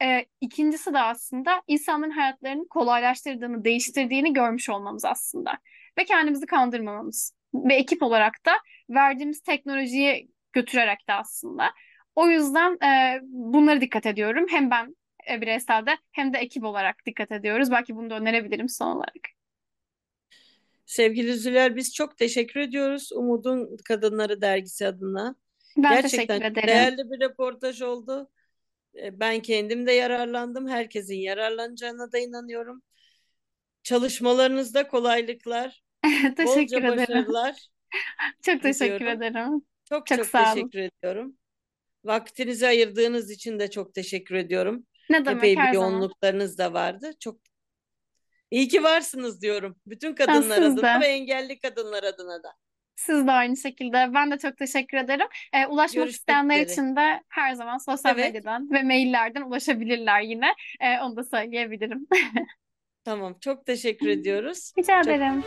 [SPEAKER 3] Ee, ikincisi de aslında insanların hayatlarını kolaylaştırdığını, değiştirdiğini görmüş olmamız aslında. Ve kendimizi kandırmamamız. Ve ekip olarak da verdiğimiz teknolojiyi götürerek de aslında. O yüzden e, bunlara dikkat ediyorum. Hem ben e, bireyselde hem de ekip olarak dikkat ediyoruz. Belki bunu da önerebilirim son olarak.
[SPEAKER 2] Sevgili Züler biz çok teşekkür ediyoruz Umut'un Kadınları Dergisi adına.
[SPEAKER 3] Ben
[SPEAKER 2] Gerçekten
[SPEAKER 3] teşekkür ederim.
[SPEAKER 2] değerli bir röportaj oldu. E, Ben kendim de yararlandım. Herkesin yararlanacağına da inanıyorum. Çalışmalarınızda kolaylıklar, [laughs]
[SPEAKER 3] Teşekkür ederim.
[SPEAKER 2] başarılar [laughs]
[SPEAKER 3] Çok teşekkür
[SPEAKER 2] diliyorum.
[SPEAKER 3] ederim.
[SPEAKER 2] Çok
[SPEAKER 3] Çok
[SPEAKER 2] çok
[SPEAKER 3] sağ olun.
[SPEAKER 2] teşekkür ediyorum. Vaktinizi ayırdığınız için de çok teşekkür ediyorum.
[SPEAKER 3] Ne demek
[SPEAKER 2] Epey bir
[SPEAKER 3] her zaman.
[SPEAKER 2] yoğunluklarınız da vardı. Çok iyi ki varsınız diyorum. Bütün kadınlar
[SPEAKER 3] siz
[SPEAKER 2] adına ve engelli kadınlar adına da.
[SPEAKER 3] Siz de aynı şekilde. Ben de çok teşekkür ederim. Ee, ulaşmak
[SPEAKER 2] Görüşmek
[SPEAKER 3] isteyenler
[SPEAKER 2] üzere.
[SPEAKER 3] için de her zaman sosyal
[SPEAKER 2] Evet,
[SPEAKER 3] medyadan ve maillerden ulaşabilirler yine. Ee, onu da söyleyebilirim. [laughs]
[SPEAKER 2] tamam. Çok teşekkür ediyoruz.
[SPEAKER 3] Rica
[SPEAKER 2] Çok
[SPEAKER 3] ederim.